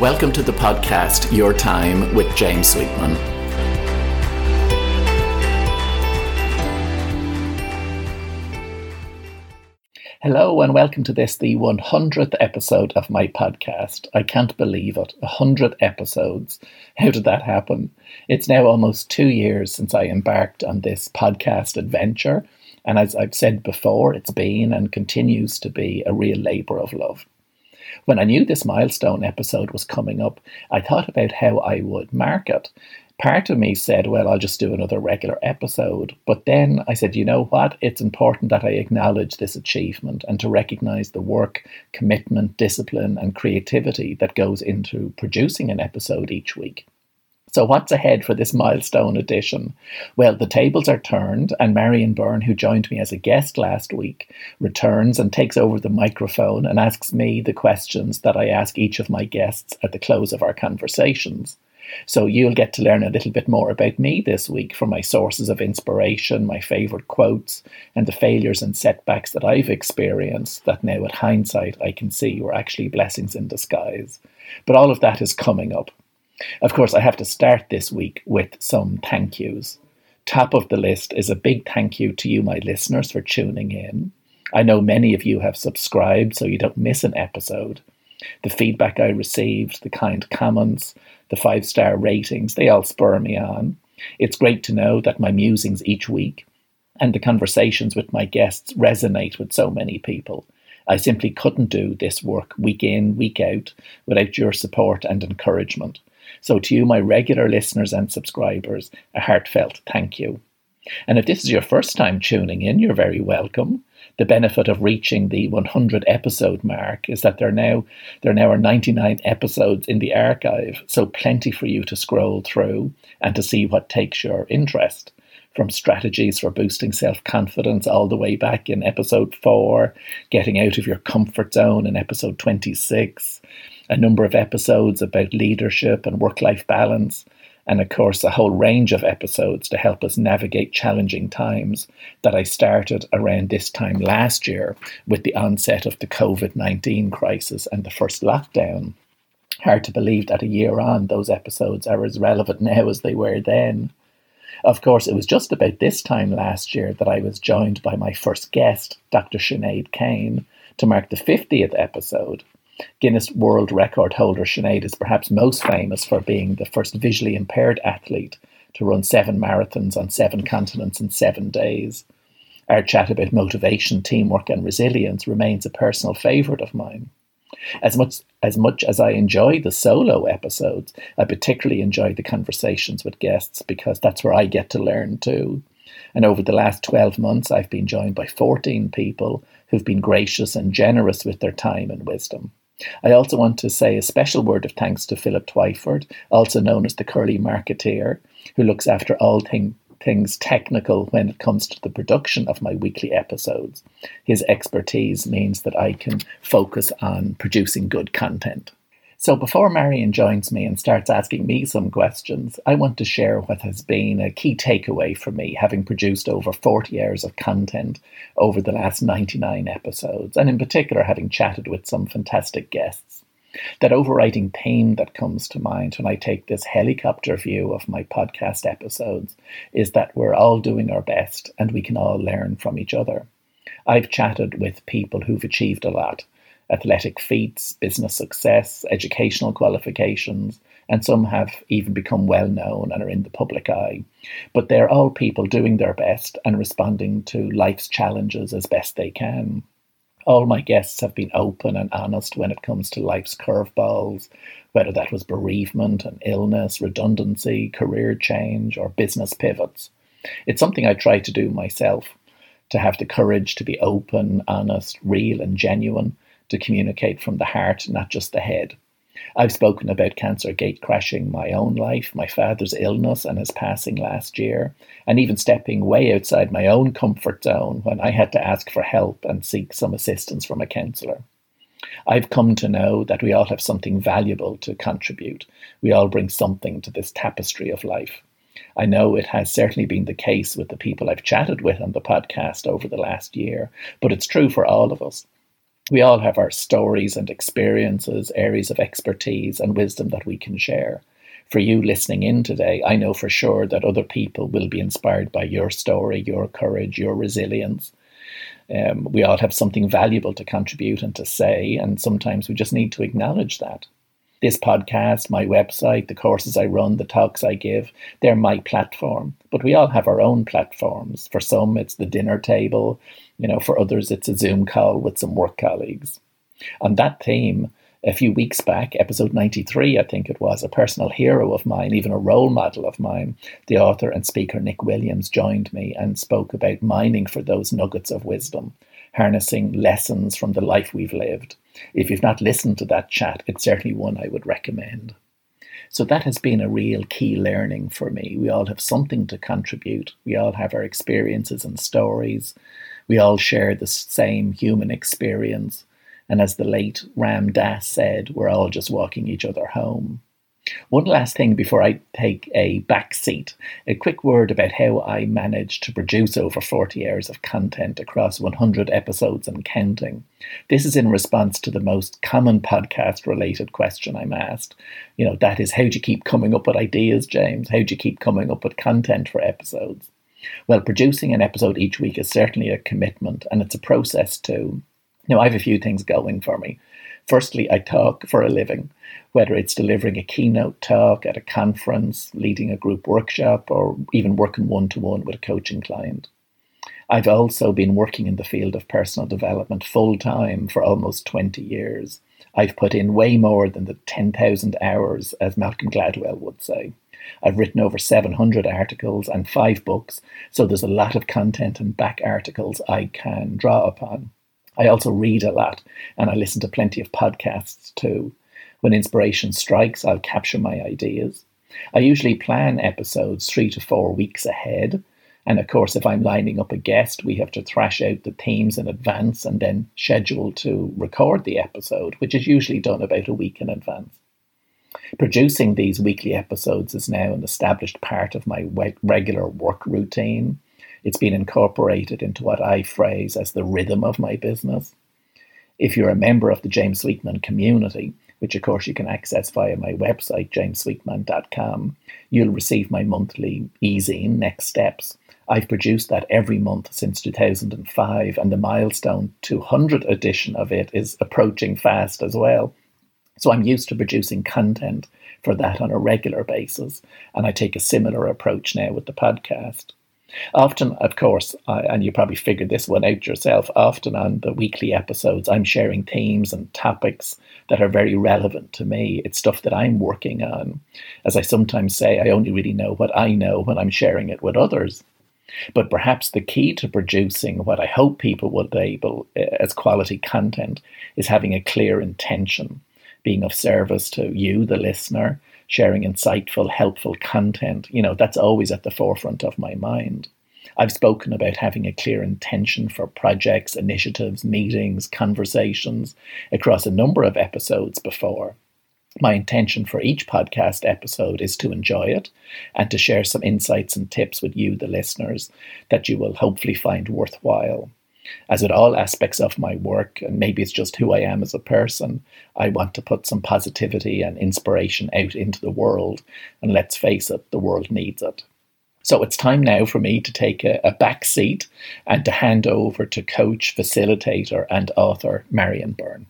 Welcome to the podcast Your Time with James Sweetman. Hello and welcome to this, the 100th episode of my podcast. I can't believe it. 100 episodes. How did that happen? It's now almost two years since I embarked on this podcast adventure. And as I've said before, it's been and continues to be a real labour of love. When I knew this milestone episode was coming up, I thought about how I would mark it part of me said, well, I'll just do another regular episode. But then I said, you know what? It's important that I acknowledge this achievement and to recognize the work, commitment, discipline, and creativity that goes into producing an episode each week. So, what's ahead for this milestone edition? Well, the tables are turned, and Marion Byrne, who joined me as a guest last week, returns and takes over the microphone and asks me the questions that I ask each of my guests at the close of our conversations. So you'll get to learn a little bit more about me this week from my sources of inspiration, my favourite quotes, and the failures and setbacks that I've experienced that now, at hindsight, I can see were actually blessings in disguise. But all of that is coming up. Of course, I have to start this week with some thank yous. Top of the list is a big thank you to you, my listeners, for tuning in. I know many of you have subscribed so you don't miss an episode. The feedback I received, the kind comments, the five star ratings, they all spur me on. It's great to know that my musings each week and the conversations with my guests resonate with so many people. I simply couldn't do this work week in, week out without your support and encouragement. So, to you, my regular listeners and subscribers, a heartfelt thank you. And if this is your first time tuning in, you're very welcome the benefit of reaching the 100 episode mark is that there now there now are 99 episodes in the archive, so plenty for you to scroll through and to see what takes your interest. From strategies for boosting self confidence all the way back in episode 4, getting out of your comfort zone in episode 26, a number of episodes about leadership and work life balance, and of course a whole range of episodes to help us navigate challenging times that I started around this time last year with the onset of the COVID 19 crisis and the first lockdown. Hard to believe that a year on, those episodes are as relevant now as they were then. Of course, it was just about this time last year that I was joined by my first guest, Dr. Sinead Kane, to mark the 50th episode Guinness World Record holder Sinead is perhaps most famous for being the first visually impaired athlete to run seven marathons on seven continents in seven days. Our chat about motivation, teamwork, and resilience remains a personal favourite of mine. As much as much as I enjoy the solo episodes, I particularly enjoy the conversations with guests because that's where I get to learn too. And over the last 12 months, I've been joined by 14 people who've been gracious and generous with their time and wisdom. I also want to say a special word of thanks to Philip Twyford, also known as the Curly Marketeer, who looks after all thing, things technical when it comes to the production of my weekly episodes. His expertise means that I can focus on producing good content. So, before Marion joins me and starts asking me some questions, I want to share what has been a key takeaway for me, having produced over 40 hours of content over the last 99 episodes, and in particular, having chatted with some fantastic guests. That overriding theme that comes to mind when I take this helicopter view of my podcast episodes is that we're all doing our best and we can all learn from each other. I've chatted with people who've achieved a lot athletic feats, business success, educational qualifications, and some have even become well known and are in the public eye. But they're all people doing their best and responding to life's challenges as best they can. All my guests have been open and honest when it comes to life's curveballs, whether that was bereavement and illness, redundancy, career change, or business pivots. It's something I try to do myself to have the courage to be open, honest, real, and genuine, to communicate from the heart, not just the head. I've spoken about cancer gate crashing my own life, my father's illness and his passing last year, and even stepping way outside my own comfort zone when I had to ask for help and seek some assistance from a counsellor. I've come to know that we all have something valuable to contribute. We all bring something to this tapestry of life. I know it has certainly been the case with the people I've chatted with on the podcast over the last year, but it's true for all of us. We all have our stories and experiences, areas of expertise and wisdom that we can share. For you listening in today, I know for sure that other people will be inspired by your story, your courage, your resilience. Um, we all have something valuable to contribute and to say, and sometimes we just need to acknowledge that. This podcast, my website, the courses I run, the talks I give, they're my platform. But we all have our own platforms. For some, it's the dinner table. You know, for others, it's a Zoom call with some work colleagues. On that theme, a few weeks back, episode 93, I think it was, a personal hero of mine, even a role model of mine, the author and speaker Nick Williams joined me and spoke about mining for those nuggets of wisdom, harnessing lessons from the life we've lived. If you've not listened to that chat, it's certainly one I would recommend. So that has been a real key learning for me. We all have something to contribute. We all have our experiences and stories. We all share the same human experience. And as the late Ram Dass said, we're all just walking each other home. One last thing before I take a back seat a quick word about how I managed to produce over 40 hours of content across 100 episodes and counting. This is in response to the most common podcast related question I'm asked. You know, that is, how do you keep coming up with ideas, James? How do you keep coming up with content for episodes? Well, producing an episode each week is certainly a commitment and it's a process too. Now, I have a few things going for me. Firstly, I talk for a living, whether it's delivering a keynote talk at a conference, leading a group workshop, or even working one to one with a coaching client. I've also been working in the field of personal development full time for almost 20 years. I've put in way more than the 10,000 hours, as Malcolm Gladwell would say. I've written over 700 articles and five books, so there's a lot of content and back articles I can draw upon. I also read a lot and I listen to plenty of podcasts too. When inspiration strikes, I'll capture my ideas. I usually plan episodes three to four weeks ahead. And of course, if I'm lining up a guest, we have to thrash out the themes in advance and then schedule to record the episode, which is usually done about a week in advance. Producing these weekly episodes is now an established part of my regular work routine. It's been incorporated into what I phrase as the rhythm of my business. If you're a member of the James Sweetman community, which of course you can access via my website, jamessweetman.com, you'll receive my monthly e-zine, Next Steps. I've produced that every month since 2005, and the milestone 200 edition of it is approaching fast as well. So I'm used to producing content for that on a regular basis, and I take a similar approach now with the podcast. Often, of course, I, and you probably figured this one out yourself, often on the weekly episodes, I'm sharing themes and topics that are very relevant to me. It's stuff that I'm working on. As I sometimes say, I only really know what I know when I'm sharing it with others. But perhaps the key to producing what I hope people will be able eh, as quality content is having a clear intention, being of service to you, the listener, sharing insightful, helpful content, you know, that's always at the forefront of my mind. I've spoken about having a clear intention for projects, initiatives, meetings, conversations across a number of episodes before. My intention for each podcast episode is to enjoy it and to share some insights and tips with you, the listeners, that you will hopefully find worthwhile. As with all aspects of my work, and maybe it's just who I am as a person, I want to put some positivity and inspiration out into the world. And let's face it, the world needs it. So it's time now for me to take a, a back seat and to hand over to coach, facilitator, and author Marion Byrne.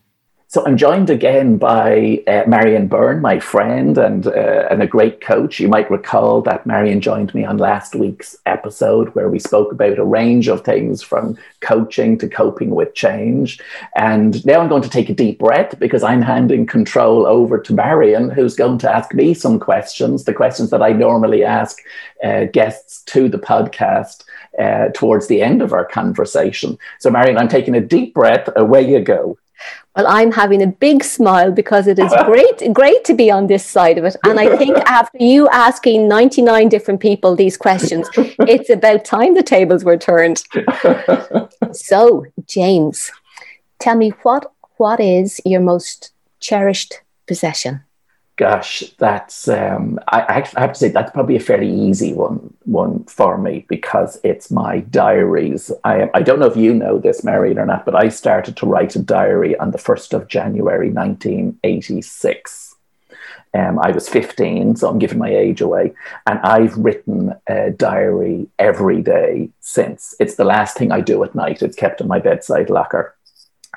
So I'm joined again by uh, Marion Byrne, my friend and, uh, and a great coach. You might recall that Marion joined me on last week's episode where we spoke about a range of things from coaching to coping with change. And now I'm going to take a deep breath because I'm handing control over to Marion, who's going to ask me some questions, the questions that I normally ask uh, guests to the podcast. Uh, towards the end of our conversation. So, Marion, I'm taking a deep breath. Away you go. Well, I'm having a big smile because it is great, great to be on this side of it. And I think after you asking 99 different people these questions, it's about time the tables were turned. so, James, tell me what what is your most cherished possession? Gosh, that's um, I, actually I have to say that's probably a fairly easy one one for me because it's my diaries. I I don't know if you know this, Marion, or not, but I started to write a diary on the first of January, nineteen eighty six. Um, I was 15, so I'm giving my age away. And I've written a diary every day since. It's the last thing I do at night. It's kept in my bedside locker.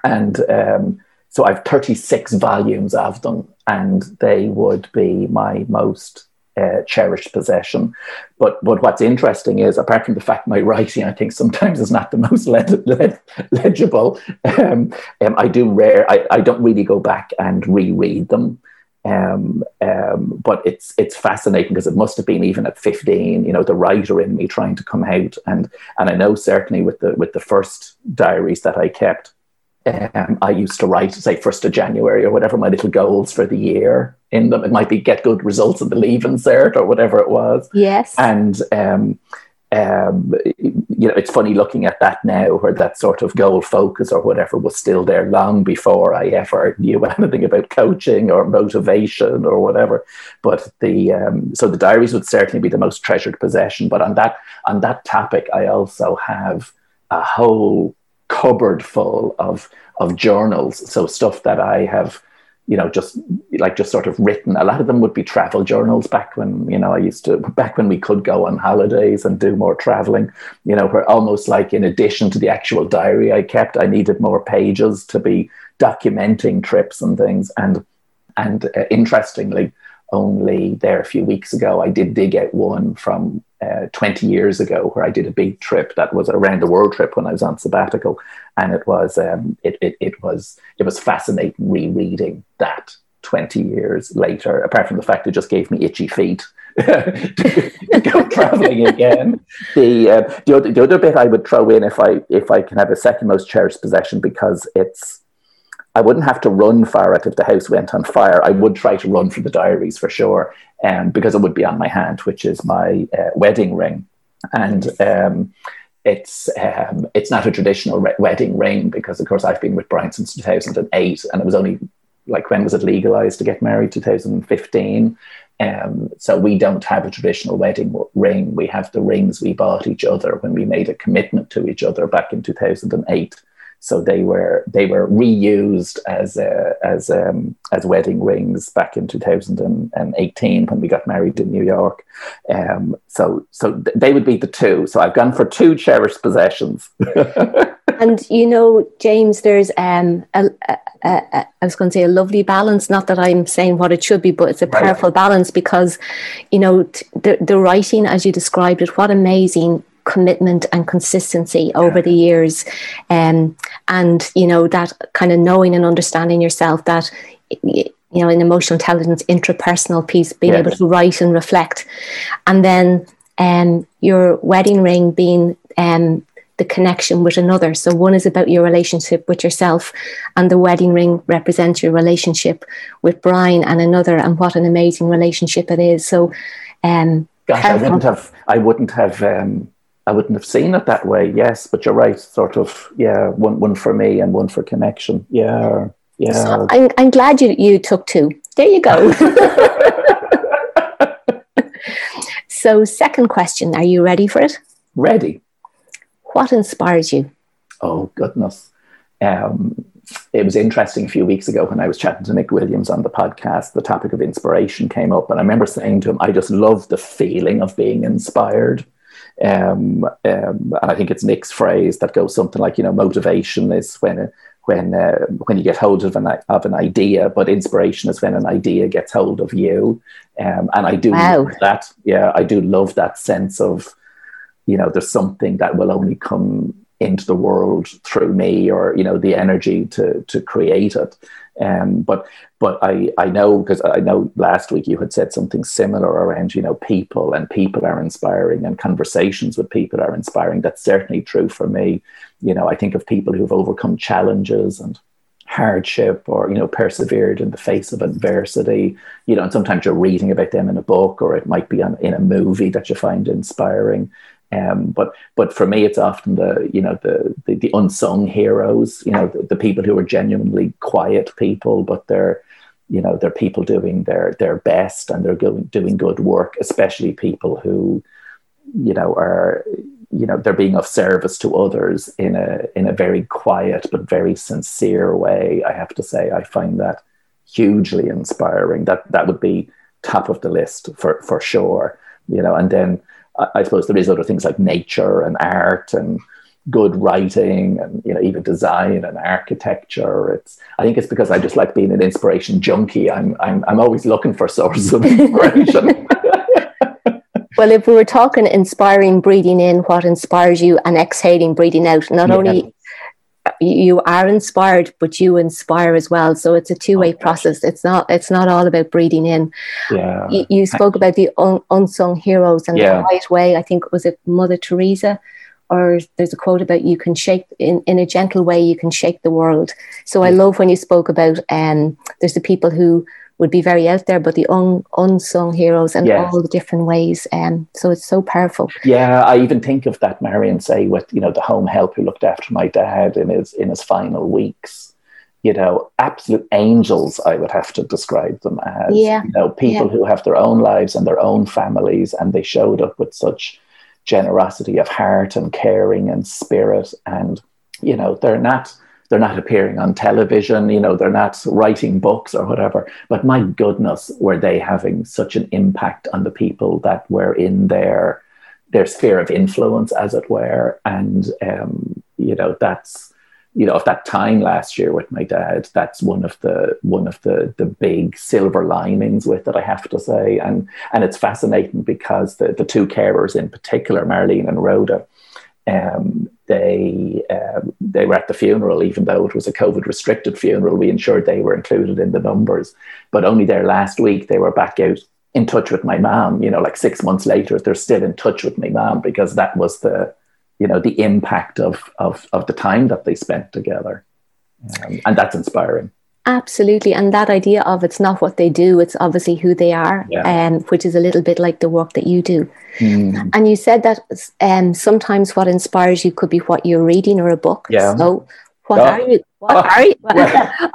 And um, so I've 36 volumes of them, and they would be my most uh, cherished possession. But but what's interesting is, apart from the fact my writing, I think sometimes is not the most legible. Um, um, I do rare. I, I don't really go back and reread them. Um, um, but it's it's fascinating because it must have been even at 15, you know, the writer in me trying to come out, and and I know certainly with the with the first diaries that I kept, um, I used to write, say, first of January or whatever my little goals for the year in them. It might be get good results in the leave cert or whatever it was. Yes. And um, um, you know, it's funny looking at that now, where that sort of goal focus or whatever was still there long before I ever knew anything about coaching or motivation or whatever. But the um, so the diaries would certainly be the most treasured possession. But on that on that topic, I also have a whole cupboard full of of journals. So stuff that I have, you know, just like just sort of written. A lot of them would be travel journals back when you know I used to back when we could go on holidays and do more traveling. You know, where almost like in addition to the actual diary I kept, I needed more pages to be documenting trips and things. And and uh, interestingly, only there a few weeks ago, I did dig out one from uh, 20 years ago where I did a big trip that was around the world trip when I was on sabbatical. And it was, um, it, it, it was, it was fascinating rereading that 20 years later, apart from the fact it just gave me itchy feet to go traveling again. The, uh, the, other, the other bit I would throw in if I, if I can have a second most cherished possession because it's, I wouldn't have to run for it if the house went on fire. I would try to run for the diaries for sure, um, because it would be on my hand, which is my uh, wedding ring, and um, it's um, it's not a traditional re- wedding ring because, of course, I've been with Brian since 2008, and it was only like when was it legalized to get married? 2015. Um, so we don't have a traditional wedding ring. We have the rings we bought each other when we made a commitment to each other back in 2008. So they were they were reused as uh, as um, as wedding rings back in 2018 when we got married in New York. Um, so so th- they would be the two. So I've gone for two cherished possessions. and you know, James, there's um, a, a, a, I was going to say a lovely balance. Not that I'm saying what it should be, but it's a powerful right. balance because, you know, t- the the writing as you described it, what amazing commitment and consistency over the years. Um, and you know that kind of knowing and understanding yourself that you know an emotional intelligence intrapersonal piece being able to write and reflect. And then um, your wedding ring being um, the connection with another. So one is about your relationship with yourself, and the wedding ring represents your relationship with Brian and another, and what an amazing relationship it is. So, um, Gosh, I wouldn't have, I wouldn't have um, I wouldn't have seen it that way. Yes, but you're right. Sort of, yeah. One, one for me and one for connection. Yeah, yeah. So I'm, I'm glad you you took two. There you go. so, second question. Are you ready for it? Ready. What inspires you? Oh goodness. Um, it was interesting a few weeks ago when I was chatting to Nick Williams on the podcast. The topic of inspiration came up, and I remember saying to him, "I just love the feeling of being inspired." Um, um, and I think it's Nick's phrase that goes something like, you know, motivation is when when uh, when you get hold of an of an idea, but inspiration is when an idea gets hold of you. Um, and I do wow. love that. Yeah, I do love that sense of, you know, there's something that will only come into the world through me, or you know, the energy to to create it. Um, but but I, I know because I know last week you had said something similar around you know people and people are inspiring and conversations with people are inspiring. That's certainly true for me. You know, I think of people who've overcome challenges and hardship or you know persevered in the face of adversity you know and sometimes you're reading about them in a book or it might be on, in a movie that you find inspiring um, but but for me, it's often the you know the the, the unsung heroes. You know the, the, people who are genuinely quiet people, but they're you know they're people doing their their best and they're going, doing good work especially people who you know are you know they're being of service to others in a in a very quiet but very sincere way i have to say i find that hugely inspiring that that would be top of the list for for sure you know and then I, I suppose there is other things like nature and art and good writing and you know even design and architecture. It's i think it's because i just like being an inspiration junkie. I'm i'm, I'm always looking for sources of inspiration. Well if we were talking inspiring breathing in what inspires you? And exhaling breathing out. Not yeah. only you are inspired but you inspire as well. So it's a two-way oh, process. It's not it's not all about breathing in. Yeah. You, you spoke about the un, unsung heroes and yeah. the right way. I think was it mother teresa? Or there's a quote about you can shape in, in a gentle way you can shape the world. So i love when you spoke about um there's the people who would be very out there but the un, unsung heroes and yes. all the different ways um so it's so powerful yeah i even think of that marion say with you know the home help who looked after my dad in his in his final weeks you know absolute angels i would have to describe them as yeah. you know people yeah. who have their own lives and their own families and they showed up with such generosity of heart and caring and spirit and you know they're not they're not appearing on television you know they're not writing books or whatever. But my goodness were they having such an impact on the people that were in their their sphere of influence as it were. And um, you know that's you know of that time last year with my dad that's one of the one of the the big silver linings with it i have to say. And and it's fascinating because the the two carers in particular marlene and rhoda um, they um, they were at the funeral, even though it was a COVID restricted funeral. We ensured they were included in the numbers, but only there last week they were back out in touch with my mom. You know, like six months later, they're still in touch with my mom because that was the you know the impact of of of the time that they spent together um, and that's inspiring absolutely and that idea of it's not what they do it's obviously who they are yeah. um, which is a little bit like the work that you do mm. and you said that um, sometimes what inspires you could be what you're reading or a book yeah. so what oh. are you what oh. are you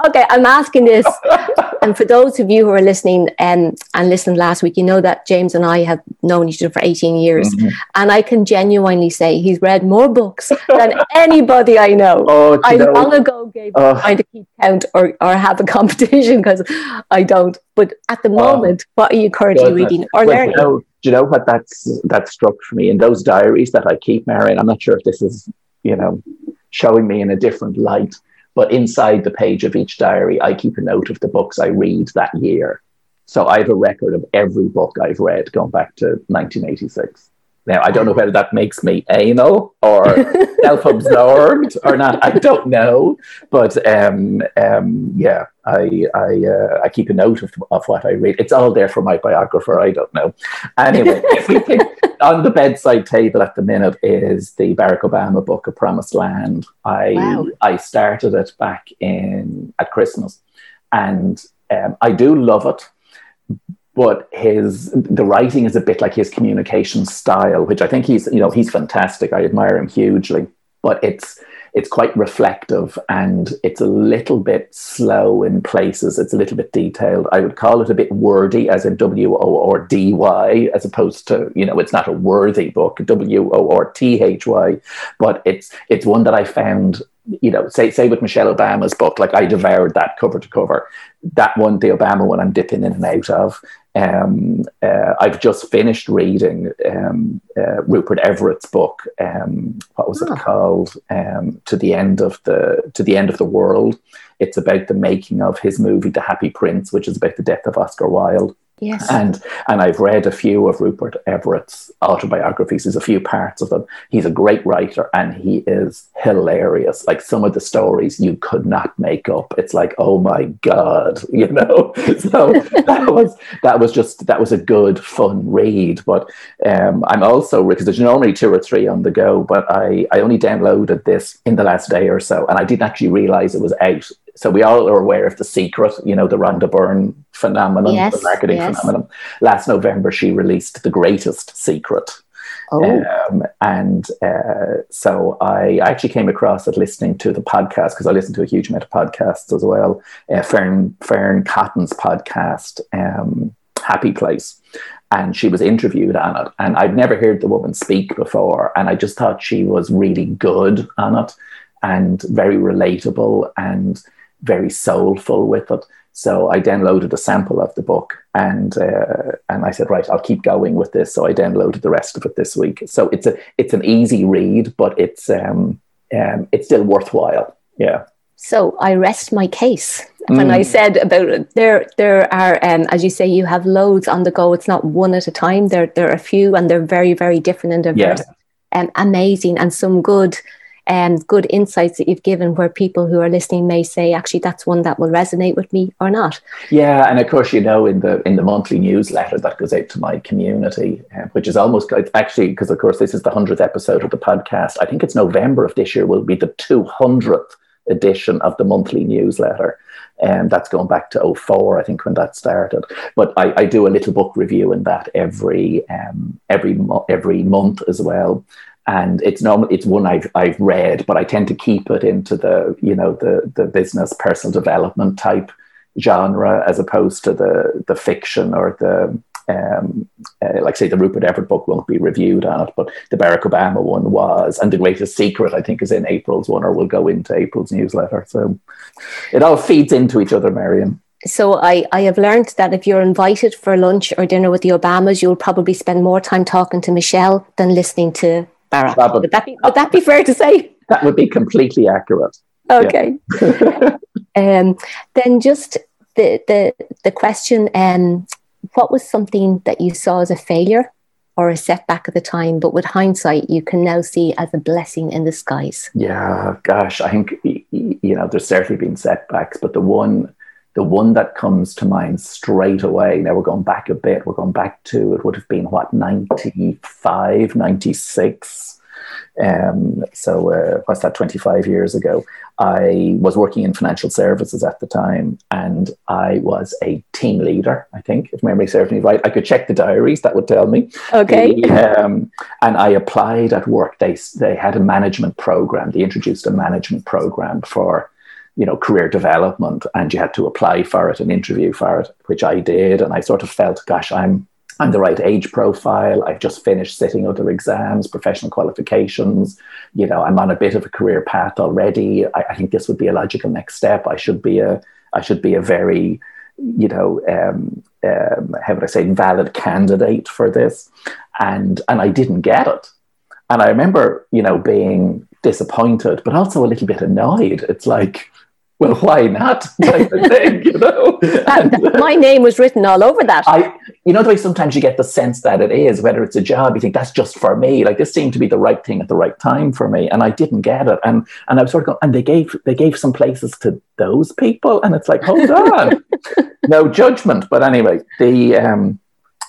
okay i'm asking this and for those of you who are listening um, and listened last week, you know that James and I have known each other for 18 years. Mm-hmm. And I can genuinely say he's read more books than anybody I know. Oh, I know. long ago gave oh. trying to keep count or, or have a competition because I don't. But at the oh. moment, oh. what are you currently reading or well, learning? You know, do you know what that's that struck for me in those diaries that I keep, Marion? I'm not sure if this is, you know, showing me in a different light but inside the page of each diary, I keep a note of the books I read that year. So I have a record of every book I've read going back to 1986. Now, I don't know whether that makes me anal or self absorbed or not. I don't know. But um, um, yeah, I, I, uh, I keep a note of, of what I read. It's all there for my biographer. I don't know. Anyway, if we think on the bedside table at the minute is the Barack Obama book, A Promised Land. I, wow. I started it back in at Christmas and um, I do love it but his the writing is a bit like his communication style, which I think he's you know he's fantastic. I admire him hugely, but it's it's quite reflective and it's a little bit slow in places. It's a little bit detailed. I would call it a bit wordy, as in W O or D Y, as opposed to you know it's not a worthy book, W O or T H Y, but it's it's one that I found you know, say say with Michelle Obama's book, like I devoured that cover to cover. That one, the Obama one, I'm dipping in and out of. Um, uh, I've just finished reading um, uh, Rupert Everett's book. Um, what was oh. it called? Um, to the end of the to the end of the world. It's about the making of his movie The Happy Prince, which is about the death of Oscar Wilde. Yes. And and I've read a few of Rupert Everett's autobiographies. There's a few parts of them. He's a great writer and he is hilarious. Like some of the stories you could not make up. It's like, oh my God, you know. so that was that was just that was a good, fun read. But um, I'm also because there's normally two or three on the go, but I, I only downloaded this in the last day or so and I didn't actually realize it was out so we all are aware of the secret, you know, the Rhonda Byrne phenomenon, yes, the marketing yes. phenomenon. Last November, she released The Greatest Secret. Oh. Um, and uh, so I actually came across it listening to the podcast because I listen to a huge amount of podcasts as well. Uh, Fern, Fearne Cotton's podcast, um, Happy Place. And she was interviewed on it. And I'd never heard the woman speak before. And I just thought she was really good on it and very relatable and very soulful with it. So I downloaded a sample of the book and uh, and I said, right, I'll keep going with this. So I downloaded the rest of it this week. So it's a it's an easy read, but it's um, um it's still worthwhile. Yeah. So I rest my case when mm. I said about it. There there are um, as you say, you have loads on the go. It's not one at a time. There there are a few, and they're very very different and diverse. Yeah. Um, amazing and some good um, good insights that you've given where people who are listening may say, actually, that's one that will resonate with me or not. Yeah, and of course, you know, in the in the monthly newsletter that goes out to my community, uh, which is almost actually because, of course, this is the hundredth episode of the podcast. I think it's November of this year will be the two hundredth edition of the monthly newsletter. And um, that's going back to 04, I think, when that started. But I, I do a little book review in that every um, every every month as well and it's normal it's one I've I've read, but I tend to keep it into the you know the the business personal development type genre as opposed to the the fiction or the um, uh, like say the Rupert Everett book won't be reviewed on it, but the Barack Obama one was, and the Greatest Secret I think is in April's one or will go into April's newsletter. So it all feeds into each other, Marion. So I, I have learned that if you're invited for lunch or dinner with the Obamas, you'll probably spend more time talking to Michelle than listening to Probably. Would that be would that be fair to say? That would be completely accurate. Okay. Yeah. um, then just the the the question: um, What was something that you saw as a failure or a setback at the time, but with hindsight, you can now see as a blessing in disguise? Yeah, gosh, I think you know there's certainly been setbacks, but the one the one that comes to mind straight away now we're going back a bit we're going back to it would have been what 95 96 um, so uh, what's that 25 years ago? I was working in financial services at the time and i was a team leader i think if memory serves me right. I could check the diaries that would tell me. Okay. Um, and i applied at work. They, they had a management program. They introduced a management program for you know career development and you had to apply for it and interview for it which i did. And i sort of felt gosh i'm i'm the right age profile. I've just finished sitting other exams professional qualifications. You know i'm on a bit of a career path already. I, I think this would be a logical next step. I should be a i should be a very you know um, um, how would i say valid candidate for this. And and i didn't get it. And i remember you know being disappointed but also a little bit annoyed. It's like well, why not? Type of thing, you know. that, my name was written all over that. I, you know, the way sometimes you get the sense that it is, whether it's a job, you think that's just for me. Like this seemed to be the right thing at the right time for me, and I didn't get it. And and I was sort of going, and they gave they gave some places to those people, and it's like, hold on, no judgment. But anyway, the um,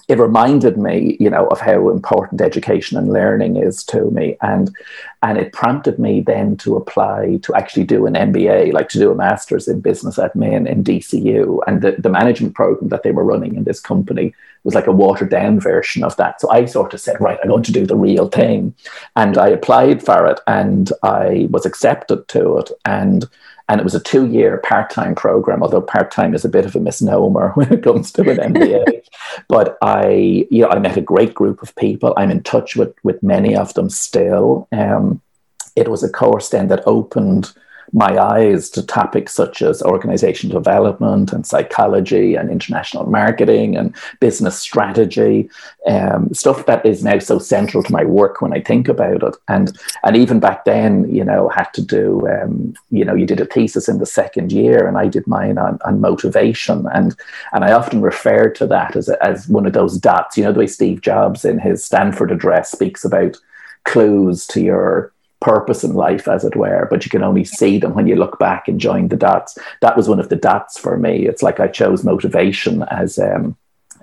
it reminded me, you know, of how important education and learning is to me, and and it prompted me then to apply to actually do an MBA, like to do a master's in business admin in DCU, and the, the management program that they were running in this company was like a watered down version of that. So I sort of said, right, I'm going to do the real thing, and I applied for it, and I was accepted to it, and and it was a two year part time program, although part time is a bit of a misnomer when it comes to an MBA. but I, you know, I met a great group of people. I'm in touch with, with many of them still. Um, it was a course then that opened my eyes to topics such as organization development and psychology and international marketing and business strategy, um, stuff that is now so central to my work when I think about it. And and even back then, you know, had to do, um, you know, you did a thesis in the second year, and I did mine on, on motivation, and and I often refer to that as as one of those dots. You know, the way Steve Jobs in his Stanford address speaks about clues to your purpose in life, as it were, but you can only see them when you look back and join the dots. That was one of the dots for me. It's like I chose motivation as um,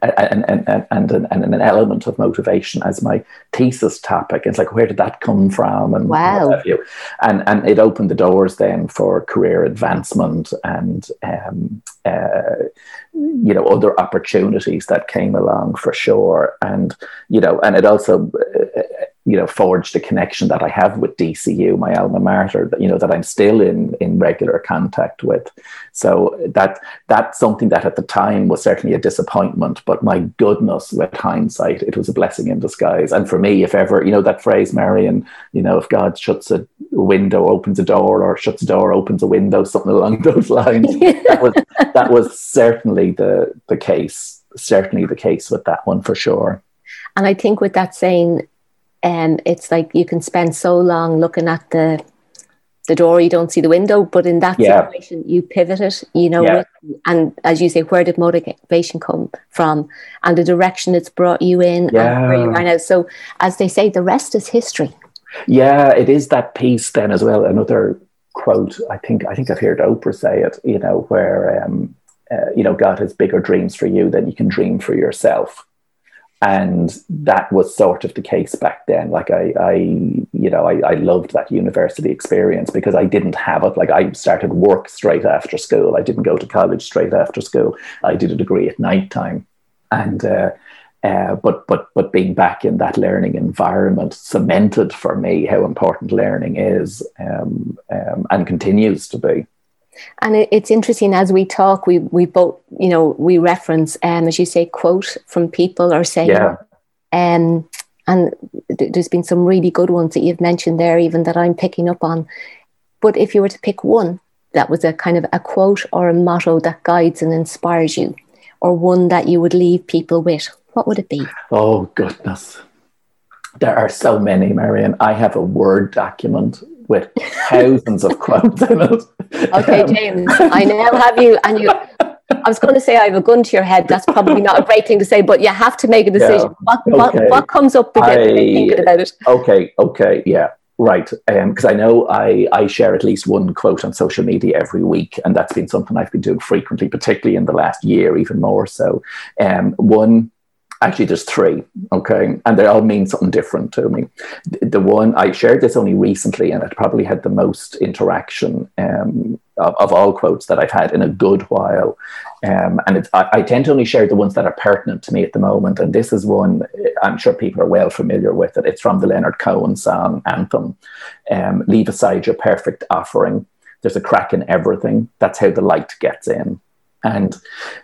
and, and, and, and, an, an element of motivation as my thesis topic. It's like, where did that come from? And wow. And, and it opened the doors then for career advancement and, um, uh, you know, other opportunities that came along for sure. And, you know, and it also, uh, you know forged a connection that I have with DCU, my alma mater, that you know that I'm still in in regular contact with. So that that's something that at the time was certainly a disappointment, but my goodness, with hindsight, it was a blessing in disguise. And for me, if ever you know that phrase, Marion, you know, if God shuts a window, opens a door, or shuts a door, opens a window, something along those lines, that was that was certainly the the case. Certainly the case with that one for sure. And I think with that saying, um, it's like you can spend so long looking at the the door, you don't see the window. But in that yeah. situation, you pivot it, you know, yeah. and as you say, where did motivation come from, and the direction it's brought you in, yeah. and where you are now. So, as they say, the rest is history. Yeah, it is that piece then as well. Another quote, I think, I think I've heard Oprah say it. You know, where um, uh, you know God has bigger dreams for you than you can dream for yourself and that was sort of the case back then. Like i i you know I, I loved that university experience because i didn't have it. Like i started work straight after school. I didn't go to college straight after school. I did a degree at night time. And uh, uh, but but but being back in that learning environment cemented for me how important learning is um, um, and continues to be and it, it's interesting as we talk, we we both you know we reference um as you say quote from people or say yeah. um and th- there's been some really good ones that you've mentioned there even that I'm picking up on. But if you were to pick one that was a kind of a quote or a motto that guides and inspires you, or one that you would leave people with, what would it be? Oh goodness. There are so many, Marion. I have a Word document with thousands of quotes in it. Okay, James, I now have you, and you. I was going to say I have a gun to your head. That's probably not a great thing to say, but you have to make a decision. Yeah. What, okay. what, what comes up again I, thinking about it? Okay, okay, yeah. Right, because um, I know I, I share at least one quote on social media every week, and that's been something I've been doing frequently, particularly in the last year, even more so. Um, one Actually, there's three, okay, and they all mean something different to me. The one I shared this only recently, and it probably had the most interaction um, of, of, all quotes that I've had in a good while. Um, and I, I, tend to only share the ones that are pertinent to me at the moment. And this is one I'm sure people are well familiar with it. It's from the Leonard Cohen song Anthem. Um, Leave aside your perfect offering. There's a crack in everything. That's how the light gets in. And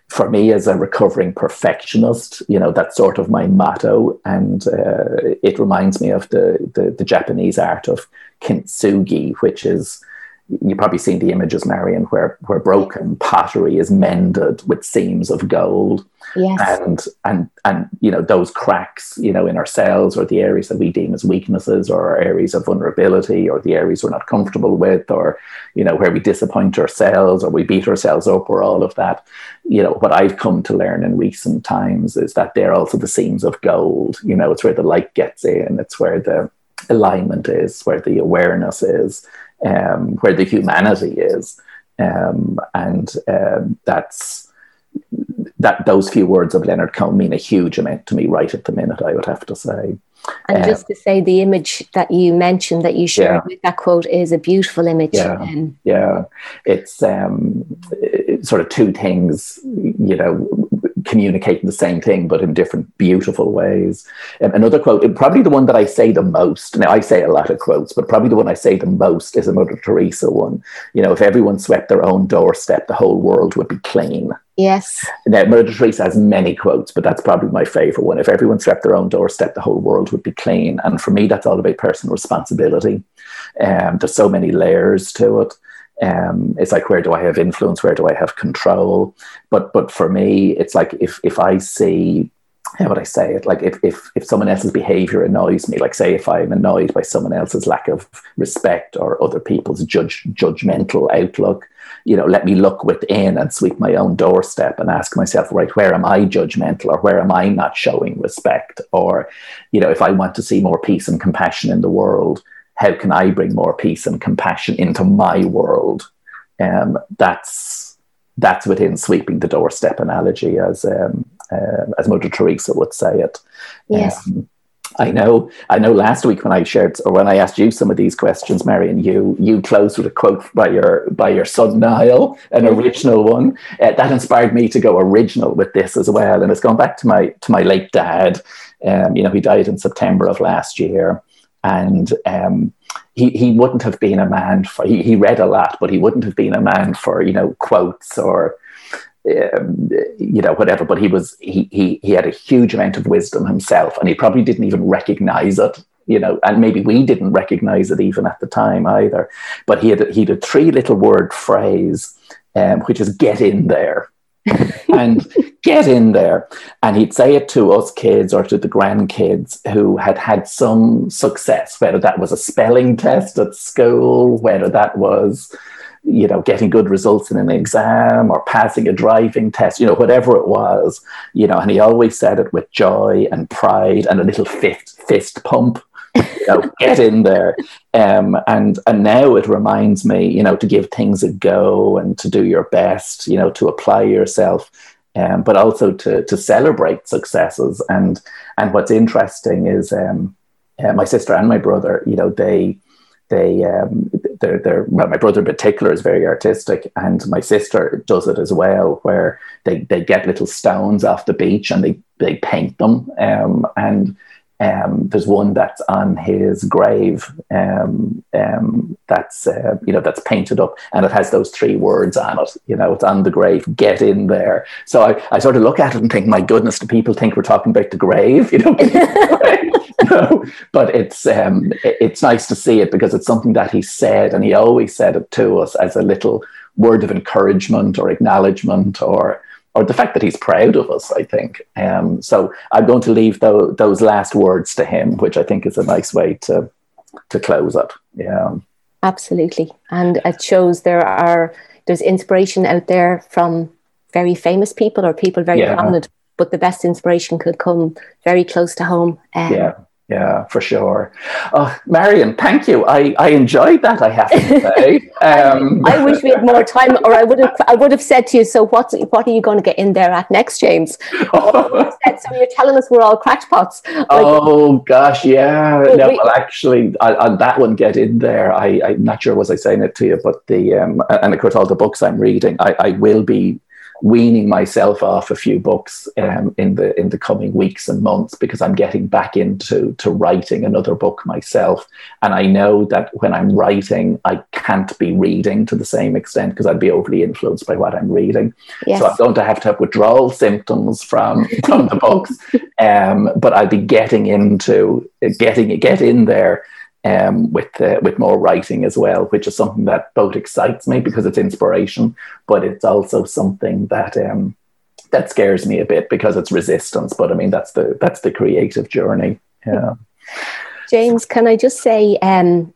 for me, as a recovering perfectionist, you know, that's sort of my motto. And uh, it reminds me of the, the, the, Japanese art of kintsugi, which is you've probably seen the images, Marion, where where broken pottery is mended with seams of gold. Yes. And and and you know, those cracks, you know, in our cells or the areas that we deem as weaknesses or our areas of vulnerability or the areas we're not comfortable with or, you know, where we disappoint ourselves or we beat ourselves up or all of that. You know, what I've come to learn in recent times is that they're also the seams of gold. You know, it's where the light gets in, it's where the alignment is, where the awareness is um, where the humanity is. Um, and um, that's that those few words of Leonard Cohen mean a huge amount to me right at the minute, I would have to say. And um, just to say, the image that you mentioned that you shared yeah. with that quote is a beautiful image. Yeah, um, yeah. It's um, sort of two things, you know, communicating the same thing, but in different beautiful ways. Um, another quote, probably the one that I say the most. Now, I say a lot of quotes, but probably the one I say the most is a Mother Teresa one. You know, if everyone swept their own doorstep, the whole world would be clean. Yes. Now, Mother Teresa has many quotes, but that's probably my favorite one. If everyone swept their own doorstep, the whole world would be clean. And for me, that's all about personal responsibility. Um, there's so many layers to it. Um, it's like where do I have influence? Where do I have control? But but for me, it's like if if I see how would I say it? Like if, if if someone else's behavior annoys me, like say if I'm annoyed by someone else's lack of respect or other people's judge judgmental outlook, you know, let me look within and sweep my own doorstep and ask myself, right, where am I judgmental or where am I not showing respect? Or, you know, if I want to see more peace and compassion in the world, how can I bring more peace and compassion into my world? Um, that's that's within sweeping the doorstep analogy, as um, uh, as Mother Teresa would say it. Yes. Um, I know. I know. Last week when I shared or when I asked you some of these questions, Marion, you you closed with a quote by your by your son Niall, an original one uh, that inspired me to go original with this as well. And it's gone back to my to my late dad. Um, you know, he died in September of last year, and um, he he wouldn't have been a man for. He, he read a lot, but he wouldn't have been a man for you know quotes or. Um, you know whatever but he was he, he he had a huge amount of wisdom himself and he probably didn't even recognize it you know, and maybe we didn't recognize it even at the time either. But he had he had a three little word phrase, um, which is "get in there." And get in there. And he'd say it to us kids or to the grandkids who had had some success, whether that was a spelling test at school, whether that was, you know, getting good results in an exam or passing a driving test, you know, whatever it was, you know, and he always said it with joy and pride and a little fist, fist pump you know, get in there. Um, and and now it reminds me, you know, to give things a go and to do your best, you know, to apply yourself, um, but also to to celebrate successes. And and what's interesting is um, uh, my sister and my brother, you know, they they um, they're, they're well, my brother in particular is very artistic and my sister does it as well where they, they get little stones off the beach and they, they paint them um, and um, there's one that's on his grave um, um, that's uh, you know that's painted up and it has those three words on it. You know, it's on the grave. Get in there. So I, I sort of look at it and think, my goodness, do people think we're talking about the grave? You know, no, but it's um, it's nice to see it because it's something that he said and he always said it to us as a little word of encouragement or acknowledgement or or the fact that he's proud of us, I think. Um, so I'm going to leave the, those last words to him, which I think is a nice way to to close it. Yeah, absolutely, and it shows there are there's inspiration out there from very famous people or people very yeah. prominent, but the best inspiration could come very close to home. Um, yeah. Yeah, for sure. Oh, Marion, thank you. I, I enjoyed that. I have to say. Um, I wish we had more time, or I would have I would have said to you. So what what are you going to get in there at next, James? said, so you're telling us we're all crackpots. Like, oh gosh, yeah. No, well, actually, on that one, get in there. I I'm not sure was I saying it to you, but the um, and of course all the books I'm reading, I, I will be weaning myself off a few books um, in the in the coming weeks and months because I'm getting back into to writing another book myself, and I know that when I'm writing, I can't be reading to the same extent because I'd be overly influenced by what I'm reading. Yes. So I'm going to have to have withdrawal symptoms from from the books, um, but I'll be getting into getting get in there um, with uh, with more writing as well, which is something that both excites me because it's inspiration, but it's also something that um, that scares me a bit because it's resistance. But I mean, that's the that's the creative journey. Yeah. James, can I just say, um,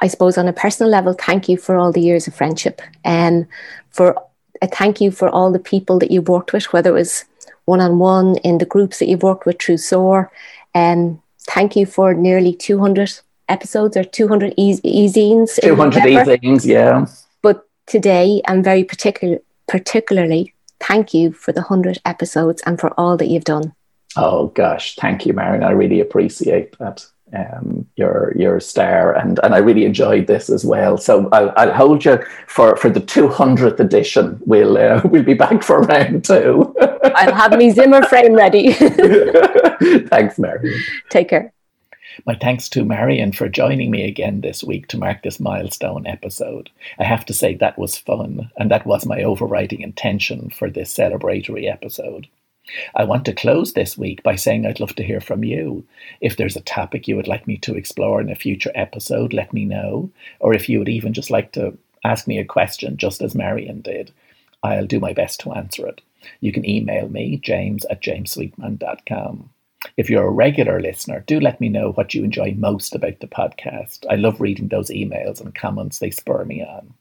I suppose on a personal level, thank you for all the years of friendship, and for a thank you for all the people that you've worked with, whether it was one on one in the groups that you've worked with through SOAR. And thank you for nearly 200 episodes or 200 e- e-zines. 200 e-zines, yeah. But today, I'm very particular, particularly thank you for the 100 episodes and for all that you've done. Oh gosh, thank you, Marion. I really appreciate that. Um, you're you're star, and and I really enjoyed this as well. So I'll, I'll hold you for for the 200th edition. We'll uh, we'll be back for round two. I'll have me Zimmer frame ready. Thanks, Marion. Take care. My thanks to Marion for joining me again this week to mark this milestone episode. I have to say that was fun, and that was my overriding intention for this celebratory episode. I want to close this week by saying I'd love to hear from you. If there's a topic you would like me to explore in a future episode, let me know. Or if you would even just like to ask me a question, just as Marion did, I'll do my best to answer it. You can email me, james at jamessweetman.com. If you're a regular listener, do let me know what you enjoy most about the podcast. I love reading those emails and comments, they spur me on.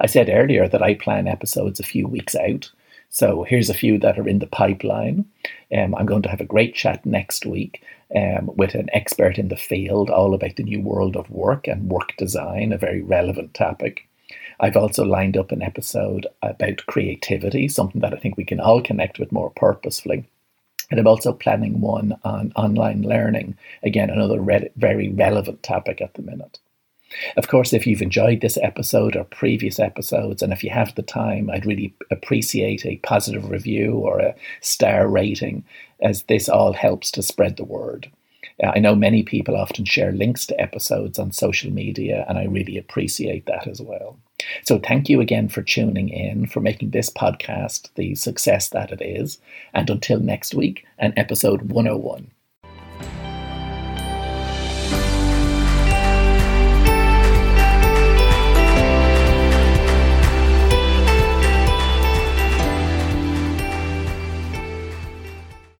I said earlier that I plan episodes a few weeks out. So here's a few that are in the pipeline. Um, I'm going to have a great chat next week um, with an expert in the field, all about the new world of work and work design, a very relevant topic. I've also lined up an episode about creativity, something that I think we can all connect with more purposefully. And I'm also planning one on online learning. Again, another re- very relevant topic at the minute. Of course, if you've enjoyed this episode or previous episodes, and if you have the time, I'd really appreciate a positive review or a star rating, as this all helps to spread the word. Uh, I know many people often share links to episodes on social media, and I really appreciate that as well. So, thank you again for tuning in, for making this podcast the success that it is. And until next week, and episode 101.